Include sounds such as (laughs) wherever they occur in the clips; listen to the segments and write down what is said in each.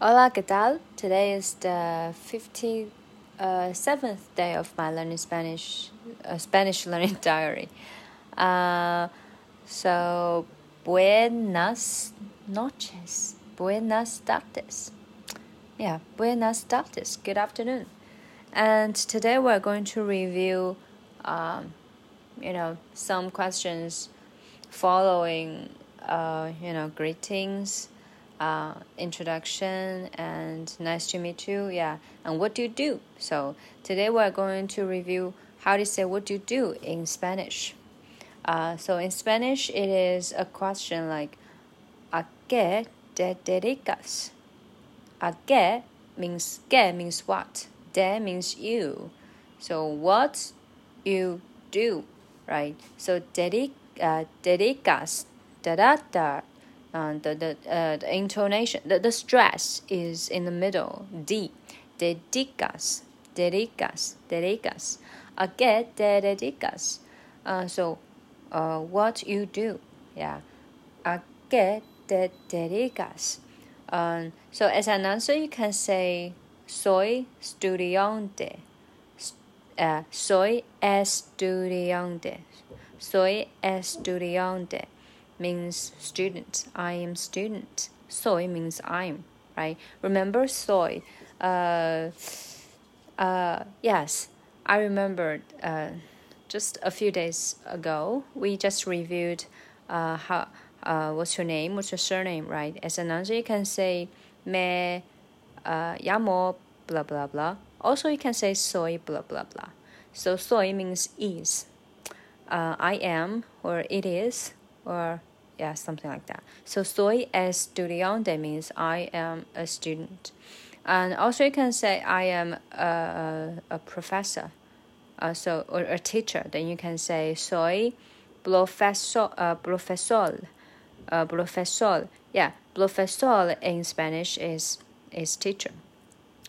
Hola, ¿qué tal? Today is the 57th day of my learning Spanish, uh, Spanish (laughs) learning diary. Uh, so, buenas noches. Buenas tardes. Yeah, buenas tardes. Good afternoon. And today we're going to review, um, you know, some questions following, uh, you know, greetings uh, introduction and nice to meet you. Yeah, and what do you do? So today we're going to review how to say what do you do in Spanish. Uh, so in Spanish, it is a question like ¿A qué te dedicas? ¿A qué means qué means what? De means you. So what you do, right? So dedic uh, dedicas da da da uh, the the, uh, the intonation, the, the stress is in the middle. D, dedicas, dedicas, dedicas. A que te dedicas. Uh, so, uh, what you do, yeah. A que te dedicas. Um, so as an answer, you can say soy estudiante. Uh, soy estudiante. Soy estudiante means student. I am student. Soy means I'm, right? Remember soy. Uh, uh, yes, I remembered uh, just a few days ago, we just reviewed uh, how, uh, what's your name, what's your surname, right? As an answer, you can say me uh, llamo blah blah blah. Also, you can say soy blah blah blah. So soy means is. Uh, I am or it is or yeah, something like that. So soy estudiante means I am a student. And also you can say I am a, a, professor, uh, so or a teacher. Then you can say soy profesor, uh, profesor, uh, profesor. Yeah, profesor in Spanish is is teacher.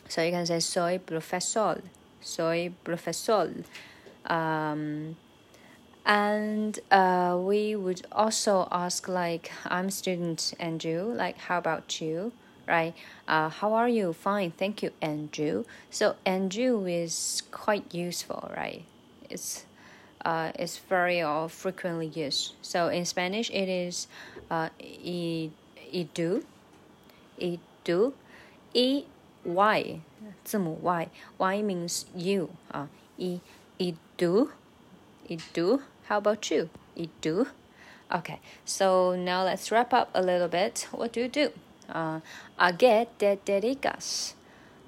So you can say soy profesor, soy profesor. Um, and uh, we would also ask like i'm student andrew like how about you right uh, how are you fine thank you andrew so andrew is quite useful right it's uh, it's very uh, frequently used so in spanish it is uh, y, y do y do e y 字母 y y means you 啊 e e do e do how about you? You do? Okay, so now let's wrap up a little bit. What do you do? Uh, a te dedicas?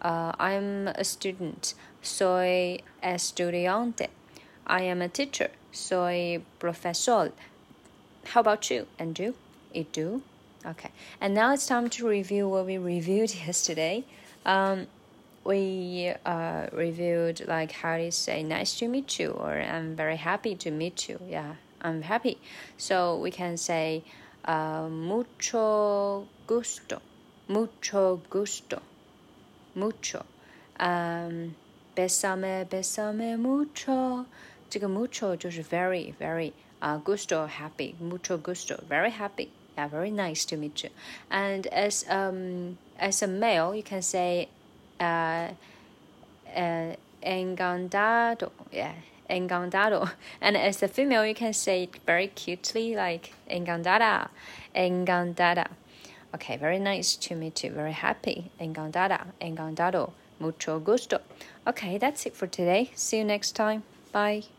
Uh, I'm a student. Soy estudiante. I am a teacher. Soy profesor. How about you? And you? You do? Okay. And now it's time to review what we reviewed (laughs) yesterday. Um, we uh, reviewed like how to say nice to meet you or I'm very happy to meet you. Yeah, I'm happy. So we can say uh, mucho gusto, mucho gusto, mucho. Um, besame, besame mucho. 这个 mucho 就是 very very 啊、uh, gusto happy mucho gusto very happy yeah very nice to meet you and as um as a male you can say uh, uh, engandado. Yeah, engandado. (laughs) And as a female, you can say it very cutely, like engandada, engandada. Okay, very nice to meet you. Very happy. Engandada, engandado. Mucho gusto. Okay, that's it for today. See you next time. Bye.